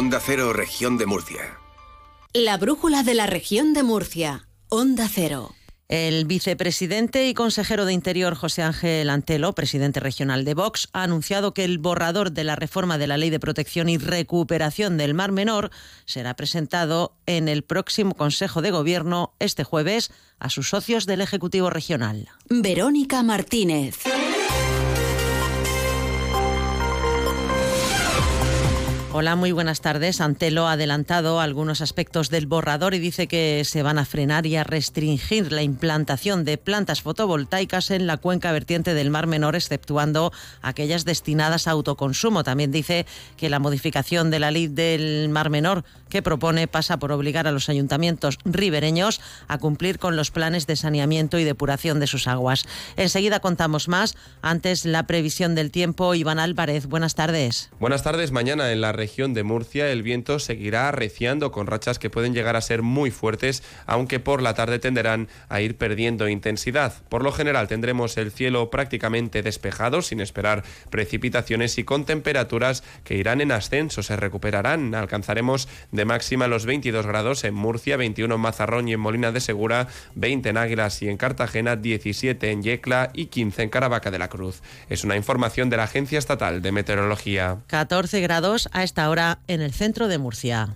Onda Cero, región de Murcia. La brújula de la región de Murcia. Onda Cero. El vicepresidente y consejero de Interior José Ángel Antelo, presidente regional de Vox, ha anunciado que el borrador de la reforma de la Ley de Protección y Recuperación del Mar Menor será presentado en el próximo Consejo de Gobierno este jueves a sus socios del Ejecutivo Regional. Verónica Martínez. Hola, muy buenas tardes. Antelo ha adelantado algunos aspectos del borrador y dice que se van a frenar y a restringir la implantación de plantas fotovoltaicas en la cuenca vertiente del Mar Menor, exceptuando aquellas destinadas a autoconsumo. También dice que la modificación de la ley del Mar Menor que propone pasa por obligar a los ayuntamientos ribereños a cumplir con los planes de saneamiento y depuración de sus aguas. Enseguida contamos más. Antes, la previsión del tiempo. Iván Álvarez, buenas tardes. Buenas tardes. Mañana en la región de Murcia el viento seguirá arreciando con rachas que pueden llegar a ser muy fuertes, aunque por la tarde tenderán a ir perdiendo intensidad. Por lo general tendremos el cielo prácticamente despejado, sin esperar precipitaciones y con temperaturas que irán en ascenso, se recuperarán. Alcanzaremos de máxima los 22 grados en Murcia, 21 en Mazarrón y en Molina de Segura, 20 en Águilas y en Cartagena, 17 en Yecla y 15 en Caravaca de la Cruz. Es una información de la Agencia Estatal de Meteorología. 14 grados a esta hora en el centro de Murcia.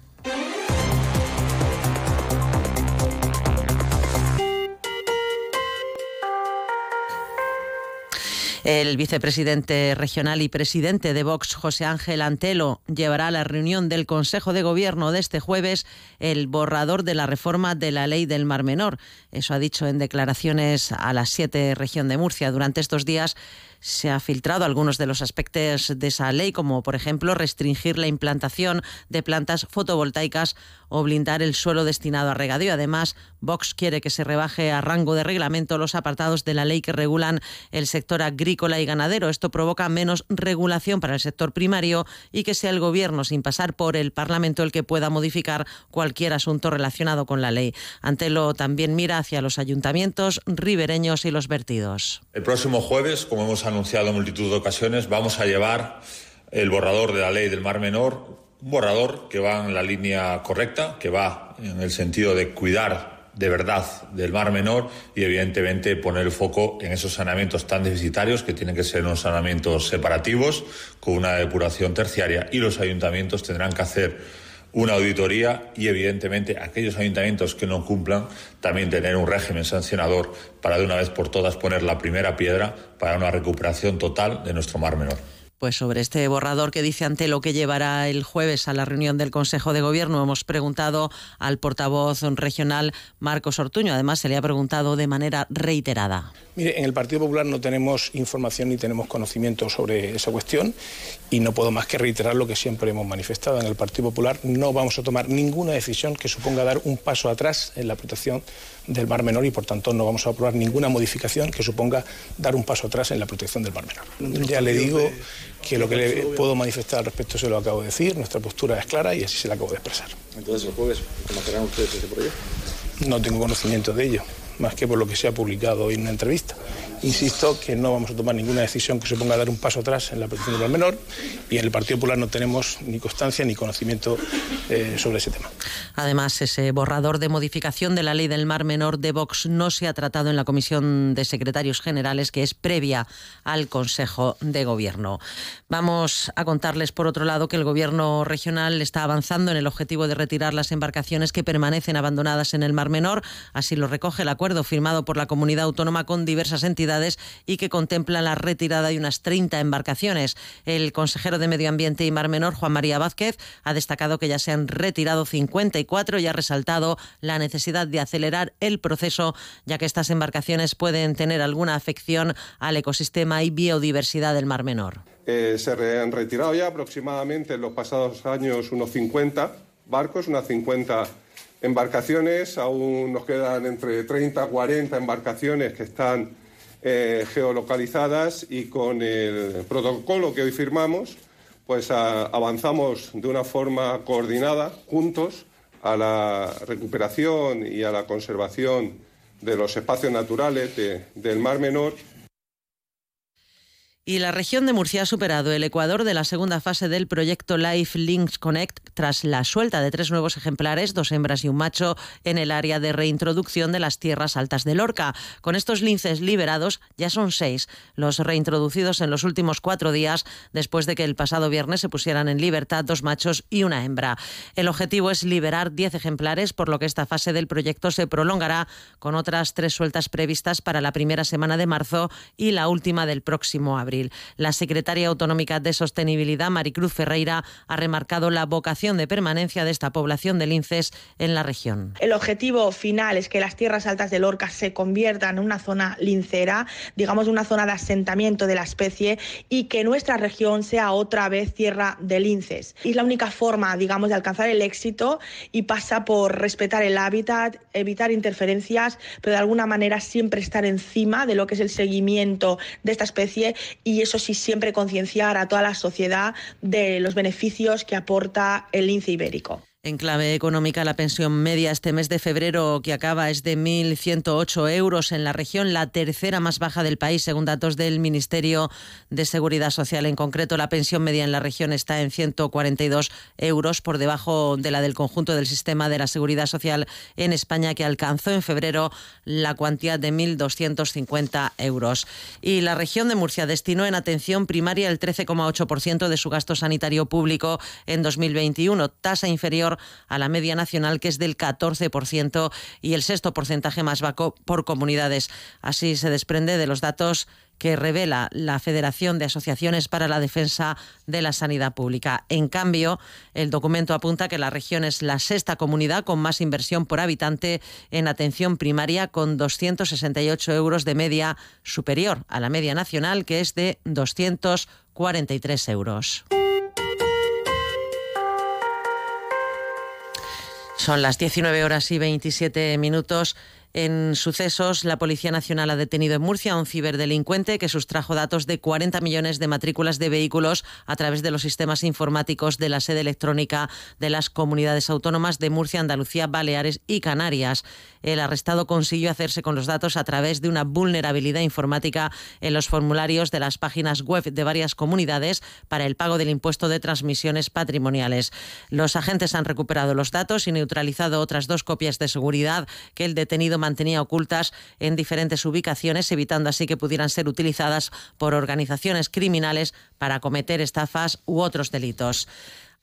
El vicepresidente regional y presidente de Vox, José Ángel Antelo, llevará a la reunión del Consejo de Gobierno de este jueves el borrador de la reforma de la ley del Mar Menor. Eso ha dicho en declaraciones a las 7 región de Murcia. Durante estos días se ha filtrado algunos de los aspectos de esa ley, como por ejemplo restringir la implantación de plantas fotovoltaicas o blindar el suelo destinado a regadío. Además, Vox quiere que se rebaje a rango de reglamento los apartados de la ley que regulan el sector agrícola y ganadero. Esto provoca menos regulación para el sector primario y que sea el Gobierno, sin pasar por el Parlamento, el que pueda modificar cualquier asunto relacionado con la ley. Antelo también mira hacia los ayuntamientos ribereños y los vertidos. El próximo jueves, como hemos anunciado en multitud de ocasiones, vamos a llevar el borrador de la ley del Mar Menor, un borrador que va en la línea correcta, que va en el sentido de cuidar de verdad del Mar Menor y evidentemente poner el foco en esos saneamientos tan deficitarios que tienen que ser unos saneamientos separativos con una depuración terciaria y los ayuntamientos tendrán que hacer una auditoría y evidentemente aquellos ayuntamientos que no cumplan también tener un régimen sancionador para de una vez por todas poner la primera piedra para una recuperación total de nuestro mar menor. Pues sobre este borrador que dice ante lo que llevará el jueves a la reunión del Consejo de Gobierno hemos preguntado al portavoz regional Marcos Ortuño. Además, se le ha preguntado de manera reiterada. Mire, en el Partido Popular no tenemos información ni tenemos conocimiento sobre esa cuestión y no puedo más que reiterar lo que siempre hemos manifestado. En el Partido Popular no vamos a tomar ninguna decisión que suponga dar un paso atrás en la protección del Mar Menor y por tanto no vamos a aprobar ninguna modificación que suponga dar un paso atrás en la protección del Mar Menor. Ya le digo que lo que le puedo manifestar al respecto se lo acabo de decir, nuestra postura es clara y así se la acabo de expresar. Entonces el jueves conocerán ustedes ese proyecto. No tengo conocimiento de ello, más que por lo que se ha publicado hoy en una entrevista. Insisto que no vamos a tomar ninguna decisión que suponga dar un paso atrás en la protección del menor y en el Partido Popular no tenemos ni constancia ni conocimiento eh, sobre ese tema. Además, ese borrador de modificación de la ley del mar menor de Vox no se ha tratado en la Comisión de Secretarios Generales, que es previa al Consejo de Gobierno. Vamos a contarles, por otro lado, que el Gobierno regional está avanzando en el objetivo de retirar las embarcaciones que permanecen abandonadas en el mar menor. Así lo recoge el acuerdo firmado por la comunidad autónoma con diversas entidades y que contempla la retirada de unas 30 embarcaciones. El consejero de Medio Ambiente y Mar Menor, Juan María Vázquez, ha destacado que ya se han retirado 54 y ha resaltado la necesidad de acelerar el proceso, ya que estas embarcaciones pueden tener alguna afección al ecosistema y biodiversidad del Mar Menor. Eh, se han retirado ya aproximadamente en los pasados años unos 50 barcos, unas 50 embarcaciones. Aún nos quedan entre 30 y 40 embarcaciones que están eh, geolocalizadas y con el protocolo que hoy firmamos, pues avanzamos de una forma coordinada, juntos, a la recuperación y a la conservación de los espacios naturales del Mar Menor y la región de Murcia ha superado el Ecuador de la segunda fase del proyecto Life Links Connect tras la suelta de tres nuevos ejemplares, dos hembras y un macho, en el área de reintroducción de las tierras altas de Lorca. Con estos linces liberados ya son seis los reintroducidos en los últimos cuatro días después de que el pasado viernes se pusieran en libertad dos machos y una hembra. El objetivo es liberar diez ejemplares, por lo que esta fase del proyecto se prolongará con otras tres sueltas previstas para la primera semana de marzo y la última del próximo abril. La secretaria autonómica de Sostenibilidad, Maricruz Ferreira, ha remarcado la vocación de permanencia de esta población de linces en la región. El objetivo final es que las tierras altas de Lorca se conviertan en una zona lincera, digamos una zona de asentamiento de la especie y que nuestra región sea otra vez tierra de linces. Es la única forma, digamos, de alcanzar el éxito y pasa por respetar el hábitat, evitar interferencias, pero de alguna manera siempre estar encima de lo que es el seguimiento de esta especie y eso sí siempre concienciar a toda la sociedad de los beneficios que aporta el lince ibérico. En clave económica, la pensión media este mes de febrero que acaba es de 1.108 euros en la región, la tercera más baja del país, según datos del Ministerio de Seguridad Social. En concreto, la pensión media en la región está en 142 euros, por debajo de la del conjunto del sistema de la Seguridad Social en España, que alcanzó en febrero la cuantía de 1.250 euros. Y la región de Murcia destinó en atención primaria el 13,8% de su gasto sanitario público en 2021, tasa inferior a la media nacional, que es del 14%, y el sexto porcentaje más bajo por comunidades. Así se desprende de los datos que revela la Federación de Asociaciones para la Defensa de la Sanidad Pública. En cambio, el documento apunta que la región es la sexta comunidad con más inversión por habitante en atención primaria, con 268 euros de media superior a la media nacional, que es de 243 euros. Son las 19 horas y 27 minutos. En sucesos, la Policía Nacional ha detenido en Murcia a un ciberdelincuente que sustrajo datos de 40 millones de matrículas de vehículos a través de los sistemas informáticos de la sede electrónica de las comunidades autónomas de Murcia, Andalucía, Baleares y Canarias. El arrestado consiguió hacerse con los datos a través de una vulnerabilidad informática en los formularios de las páginas web de varias comunidades para el pago del impuesto de transmisiones patrimoniales. Los agentes han recuperado los datos y neutralizado otras dos copias de seguridad que el detenido mantenía ocultas en diferentes ubicaciones, evitando así que pudieran ser utilizadas por organizaciones criminales para cometer estafas u otros delitos.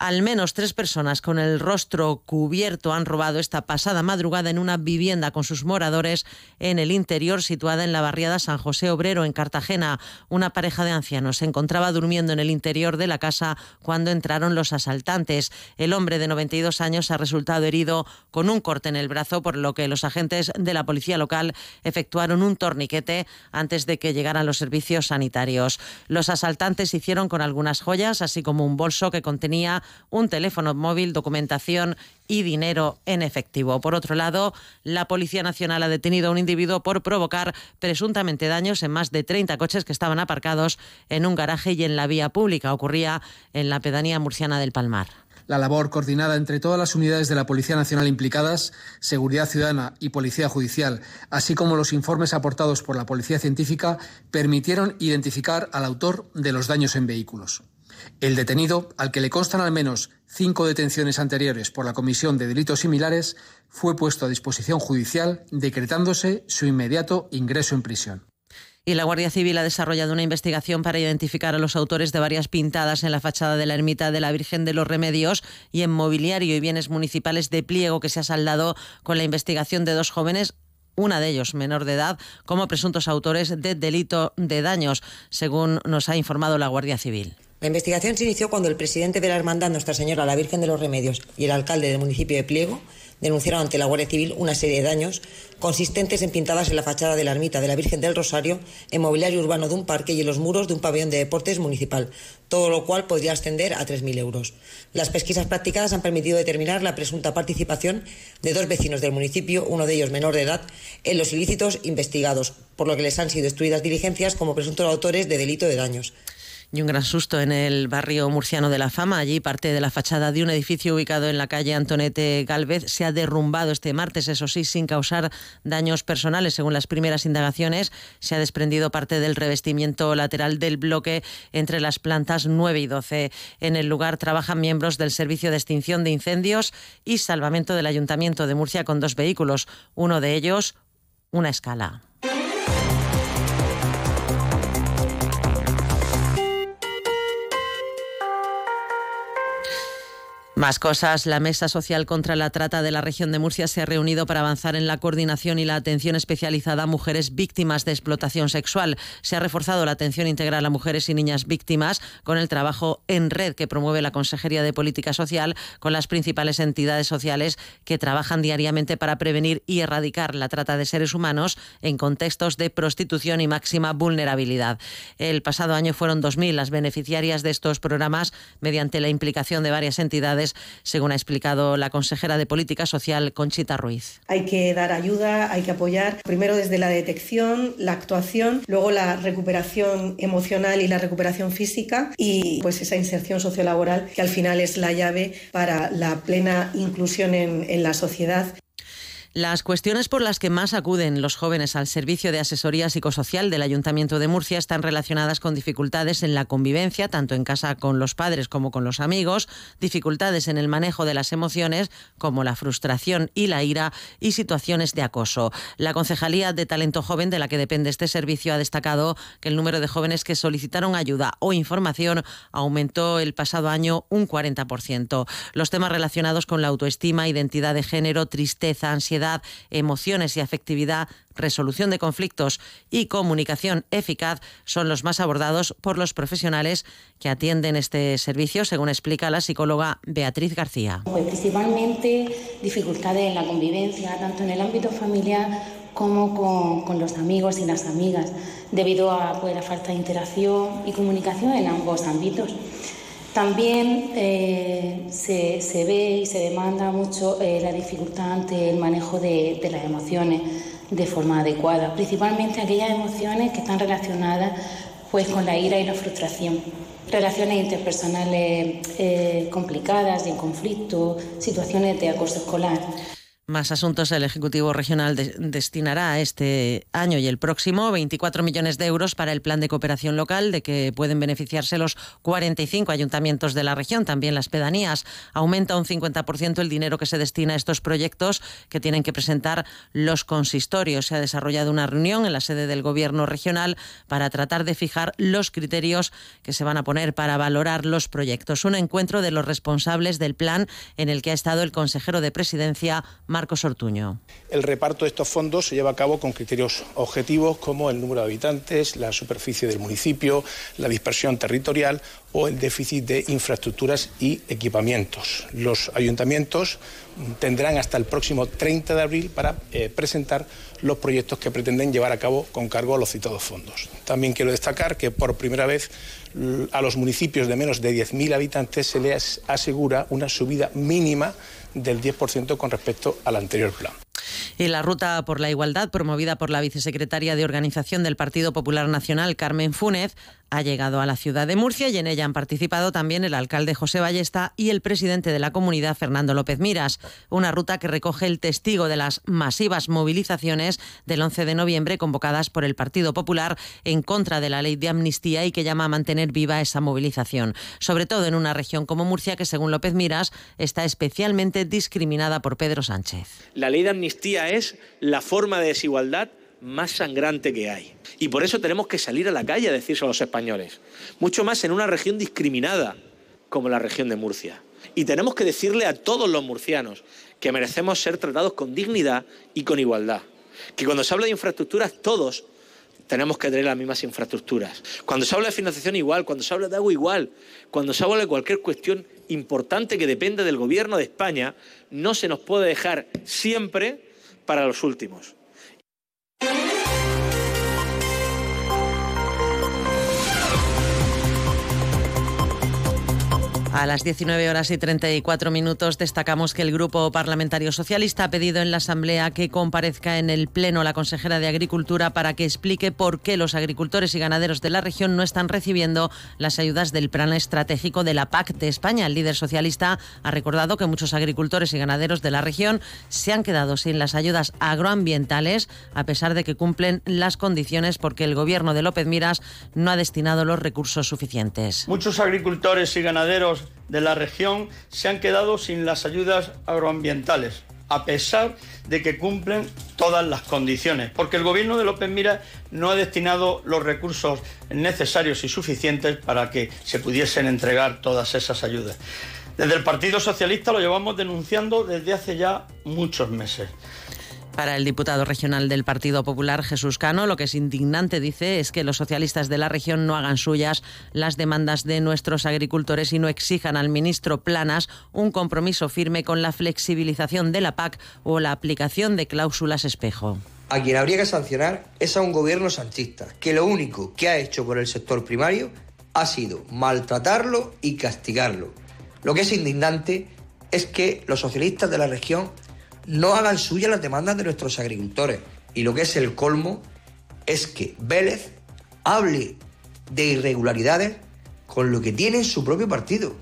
Al menos tres personas con el rostro cubierto han robado esta pasada madrugada en una vivienda con sus moradores en el interior situada en la barriada San José Obrero en Cartagena. Una pareja de ancianos se encontraba durmiendo en el interior de la casa cuando entraron los asaltantes. El hombre de 92 años ha resultado herido con un corte en el brazo, por lo que los agentes de la policía local efectuaron un torniquete antes de que llegaran los servicios sanitarios. Los asaltantes hicieron con algunas joyas, así como un bolso que contenía un teléfono móvil, documentación y dinero en efectivo. Por otro lado, la Policía Nacional ha detenido a un individuo por provocar presuntamente daños en más de 30 coches que estaban aparcados en un garaje y en la vía pública. Ocurría en la pedanía murciana del Palmar. La labor coordinada entre todas las unidades de la Policía Nacional implicadas, Seguridad Ciudadana y Policía Judicial, así como los informes aportados por la Policía Científica, permitieron identificar al autor de los daños en vehículos. El detenido, al que le constan al menos cinco detenciones anteriores por la comisión de delitos similares, fue puesto a disposición judicial, decretándose su inmediato ingreso en prisión. Y la Guardia Civil ha desarrollado una investigación para identificar a los autores de varias pintadas en la fachada de la ermita de la Virgen de los Remedios y en mobiliario y bienes municipales de pliego que se ha saldado con la investigación de dos jóvenes una de ellos menor de edad, como presuntos autores de delito de daños, según nos ha informado la Guardia Civil. La investigación se inició cuando el presidente de la Hermandad Nuestra Señora, la Virgen de los Remedios, y el alcalde del municipio de Pliego denunciaron ante la Guardia Civil una serie de daños consistentes en pintadas en la fachada de la ermita de la Virgen del Rosario, en mobiliario urbano de un parque y en los muros de un pabellón de deportes municipal, todo lo cual podría ascender a 3.000 euros. Las pesquisas practicadas han permitido determinar la presunta participación de dos vecinos del municipio, uno de ellos menor de edad, en los ilícitos investigados, por lo que les han sido destruidas diligencias como presuntos autores de delito de daños. Y un gran susto en el barrio murciano de La Fama. Allí parte de la fachada de un edificio ubicado en la calle Antonete Galvez se ha derrumbado este martes, eso sí, sin causar daños personales. Según las primeras indagaciones, se ha desprendido parte del revestimiento lateral del bloque entre las plantas 9 y 12. En el lugar trabajan miembros del Servicio de Extinción de Incendios y Salvamento del Ayuntamiento de Murcia con dos vehículos, uno de ellos una escala. Más cosas. La Mesa Social contra la Trata de la región de Murcia se ha reunido para avanzar en la coordinación y la atención especializada a mujeres víctimas de explotación sexual. Se ha reforzado la atención integral a mujeres y niñas víctimas con el trabajo en red que promueve la Consejería de Política Social con las principales entidades sociales que trabajan diariamente para prevenir y erradicar la trata de seres humanos en contextos de prostitución y máxima vulnerabilidad. El pasado año fueron 2.000 las beneficiarias de estos programas mediante la implicación de varias entidades según ha explicado la consejera de Política Social, Conchita Ruiz. Hay que dar ayuda, hay que apoyar, primero desde la detección, la actuación, luego la recuperación emocional y la recuperación física y pues esa inserción sociolaboral que al final es la llave para la plena inclusión en, en la sociedad. Las cuestiones por las que más acuden los jóvenes al servicio de asesoría psicosocial del Ayuntamiento de Murcia están relacionadas con dificultades en la convivencia, tanto en casa con los padres como con los amigos, dificultades en el manejo de las emociones, como la frustración y la ira, y situaciones de acoso. La Concejalía de Talento Joven, de la que depende este servicio, ha destacado que el número de jóvenes que solicitaron ayuda o información aumentó el pasado año un 40%. Los temas relacionados con la autoestima, identidad de género, tristeza, ansiedad, emociones y afectividad, resolución de conflictos y comunicación eficaz son los más abordados por los profesionales que atienden este servicio, según explica la psicóloga Beatriz García. Pues principalmente dificultades en la convivencia, tanto en el ámbito familiar como con, los amigos y las amigas, debido a pues, la falta de interacción y comunicación en ambos ámbitos. También eh, se, ve y se demanda mucho eh, la dificultad ante el manejo de, las emociones de forma adecuada, principalmente aquellas emociones que están relacionadas pues, con la ira y la frustración. Relaciones interpersonales eh, complicadas, en conflicto, situaciones de acoso escolar. Más asuntos el Ejecutivo Regional destinará este año y el próximo 24 millones de euros para el plan de cooperación local, de que pueden beneficiarse los 45 ayuntamientos de la región, también las pedanías. Aumenta un 50% el dinero que se destina a estos proyectos que tienen que presentar los consistorios. Se ha desarrollado una reunión en la sede del Gobierno regional para tratar de fijar los criterios que se van a poner para valorar los proyectos. Un encuentro de los responsables del plan en el que ha estado el consejero de Presidencia, Marcos Ortuño. El reparto de estos fondos se lleva a cabo con criterios objetivos como el número de habitantes, la superficie del municipio, la dispersión territorial o el déficit de infraestructuras y equipamientos. Los ayuntamientos tendrán hasta el próximo 30 de abril para eh, presentar los proyectos que pretenden llevar a cabo con cargo a los citados fondos. También quiero destacar que por primera vez a los municipios de menos de 10.000 habitantes se les asegura una subida mínima del 10% con respecto al anterior plan. Y la Ruta por la Igualdad, promovida por la vicesecretaria de Organización del Partido Popular Nacional, Carmen Fúnez, ha llegado a la ciudad de Murcia y en ella han participado también el alcalde José Ballesta y el presidente de la comunidad, Fernando López Miras. Una ruta que recoge el testigo de las masivas movilizaciones del 11 de noviembre convocadas por el Partido Popular en contra de la ley de amnistía y que llama a mantener viva esa movilización, sobre todo en una región como Murcia que, según López Miras, está especialmente discriminada por Pedro Sánchez. La ley amnistía es la forma de desigualdad más sangrante que hay. Y por eso tenemos que salir a la calle a decirse a los españoles. Mucho más en una región discriminada como la región de Murcia. Y tenemos que decirle a todos los murcianos que merecemos ser tratados con dignidad y con igualdad. Que cuando se habla de infraestructuras, todos tenemos que tener las mismas infraestructuras. Cuando se habla de financiación igual, cuando se habla de agua igual, cuando se habla de cualquier cuestión importante que depende del gobierno de España, no se nos puede dejar siempre para los últimos. A las 19 horas y 34 minutos destacamos que el Grupo Parlamentario Socialista ha pedido en la Asamblea que comparezca en el Pleno la consejera de Agricultura para que explique por qué los agricultores y ganaderos de la región no están recibiendo las ayudas del Plan Estratégico de la PAC de España. El líder socialista ha recordado que muchos agricultores y ganaderos de la región se han quedado sin las ayudas agroambientales a pesar de que cumplen las condiciones porque el gobierno de López Miras no ha destinado los recursos suficientes. Muchos agricultores y ganaderos de la región se han quedado sin las ayudas agroambientales, a pesar de que cumplen todas las condiciones, porque el gobierno de López Mira no ha destinado los recursos necesarios y suficientes para que se pudiesen entregar todas esas ayudas. Desde el Partido Socialista lo llevamos denunciando desde hace ya muchos meses. Para el diputado regional del Partido Popular, Jesús Cano, lo que es indignante, dice, es que los socialistas de la región no hagan suyas las demandas de nuestros agricultores y no exijan al ministro Planas un compromiso firme con la flexibilización de la PAC o la aplicación de cláusulas espejo. A quien habría que sancionar es a un gobierno sanchista, que lo único que ha hecho por el sector primario ha sido maltratarlo y castigarlo. Lo que es indignante es que los socialistas de la región no hagan suya las demandas de nuestros agricultores. Y lo que es el colmo es que Vélez hable de irregularidades con lo que tiene en su propio partido.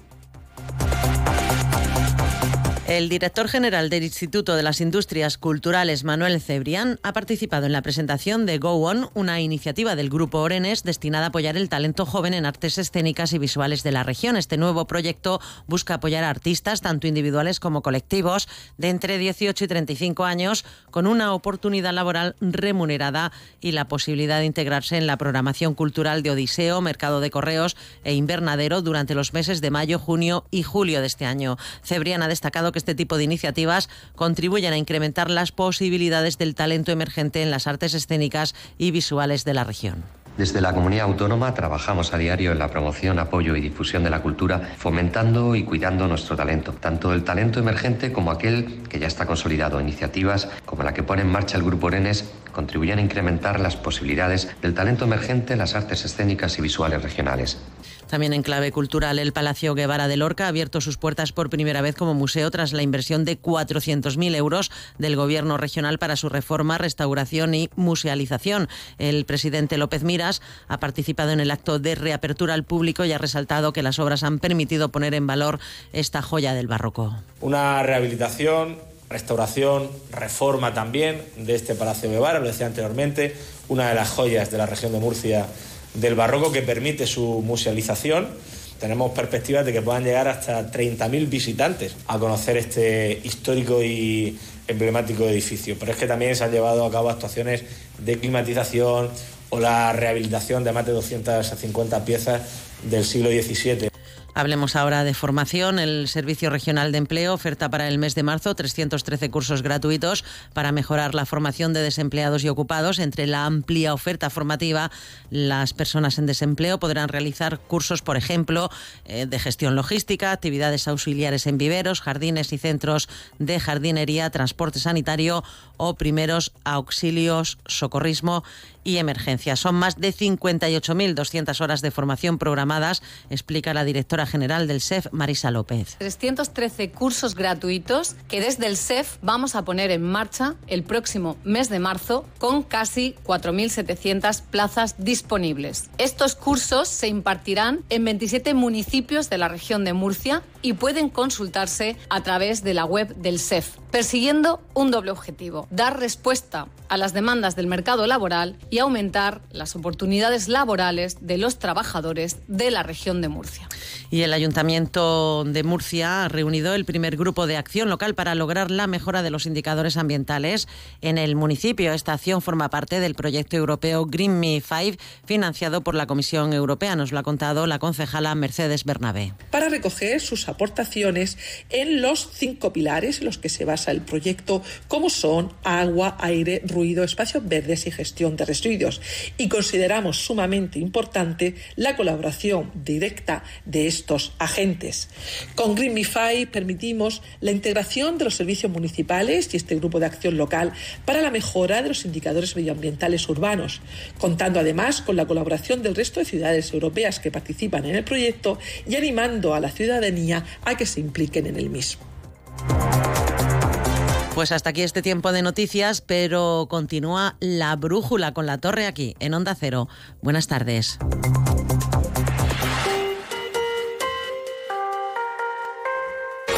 El director general del Instituto de las Industrias Culturales, Manuel Cebrián, ha participado en la presentación de Go On, una iniciativa del Grupo Orenes destinada a apoyar el talento joven en artes escénicas y visuales de la región. Este nuevo proyecto busca apoyar a artistas, tanto individuales como colectivos, de entre 18 y 35 años, con una oportunidad laboral remunerada y la posibilidad de integrarse en la programación cultural de Odiseo, Mercado de Correos e Invernadero durante los meses de mayo, junio y julio de este año. Cebrián ha destacado que este tipo de iniciativas contribuyen a incrementar las posibilidades del talento emergente en las artes escénicas y visuales de la región. Desde la comunidad autónoma trabajamos a diario en la promoción, apoyo y difusión de la cultura, fomentando y cuidando nuestro talento, tanto el talento emergente como aquel que ya está consolidado. Iniciativas como la que pone en marcha el Grupo Orenes contribuyen a incrementar las posibilidades del talento emergente en las artes escénicas y visuales regionales. También en clave cultural, el Palacio Guevara de Lorca ha abierto sus puertas por primera vez como museo tras la inversión de 400.000 euros del Gobierno regional para su reforma, restauración y musealización. El presidente López Miras ha participado en el acto de reapertura al público y ha resaltado que las obras han permitido poner en valor esta joya del barroco. Una rehabilitación restauración, reforma también de este Palacio Guevara, lo decía anteriormente, una de las joyas de la región de Murcia del barroco que permite su musealización. Tenemos perspectivas de que puedan llegar hasta 30.000 visitantes a conocer este histórico y emblemático edificio. Pero es que también se han llevado a cabo actuaciones de climatización o la rehabilitación de más de 250 piezas del siglo XVII. Hablemos ahora de formación. El Servicio Regional de Empleo oferta para el mes de marzo 313 cursos gratuitos para mejorar la formación de desempleados y ocupados. Entre la amplia oferta formativa, las personas en desempleo podrán realizar cursos, por ejemplo, eh, de gestión logística, actividades auxiliares en viveros, jardines y centros de jardinería, transporte sanitario o primeros auxilios, socorrismo y emergencia. Son más de 58.200 horas de formación programadas, explica la directora general del SEF, Marisa López. 313 cursos gratuitos que desde el SEF vamos a poner en marcha el próximo mes de marzo con casi 4.700 plazas disponibles. Estos cursos se impartirán en 27 municipios de la región de Murcia y pueden consultarse a través de la web del SEF, persiguiendo un doble objetivo, dar respuesta a las demandas del mercado laboral y aumentar las oportunidades laborales de los trabajadores de la región de Murcia. Y el Ayuntamiento de Murcia ha reunido el primer grupo de acción local para lograr la mejora de los indicadores ambientales en el municipio. Esta acción forma parte del proyecto europeo Green Me 5, financiado por la Comisión Europea. Nos lo ha contado la concejala Mercedes Bernabé. Para recoger sus aportaciones en los cinco pilares en los que se basa el proyecto, como son agua, aire, ruido, espacios verdes y gestión de residuos. Y consideramos sumamente importante la colaboración directa de estos agentes. Con Greenify permitimos la integración de los servicios municipales y este grupo de acción local para la mejora de los indicadores medioambientales urbanos, contando además con la colaboración del resto de ciudades europeas que participan en el proyecto y animando a la a que se impliquen en el mismo. Pues hasta aquí este tiempo de noticias, pero continúa la brújula con la torre aquí, en Onda Cero. Buenas tardes.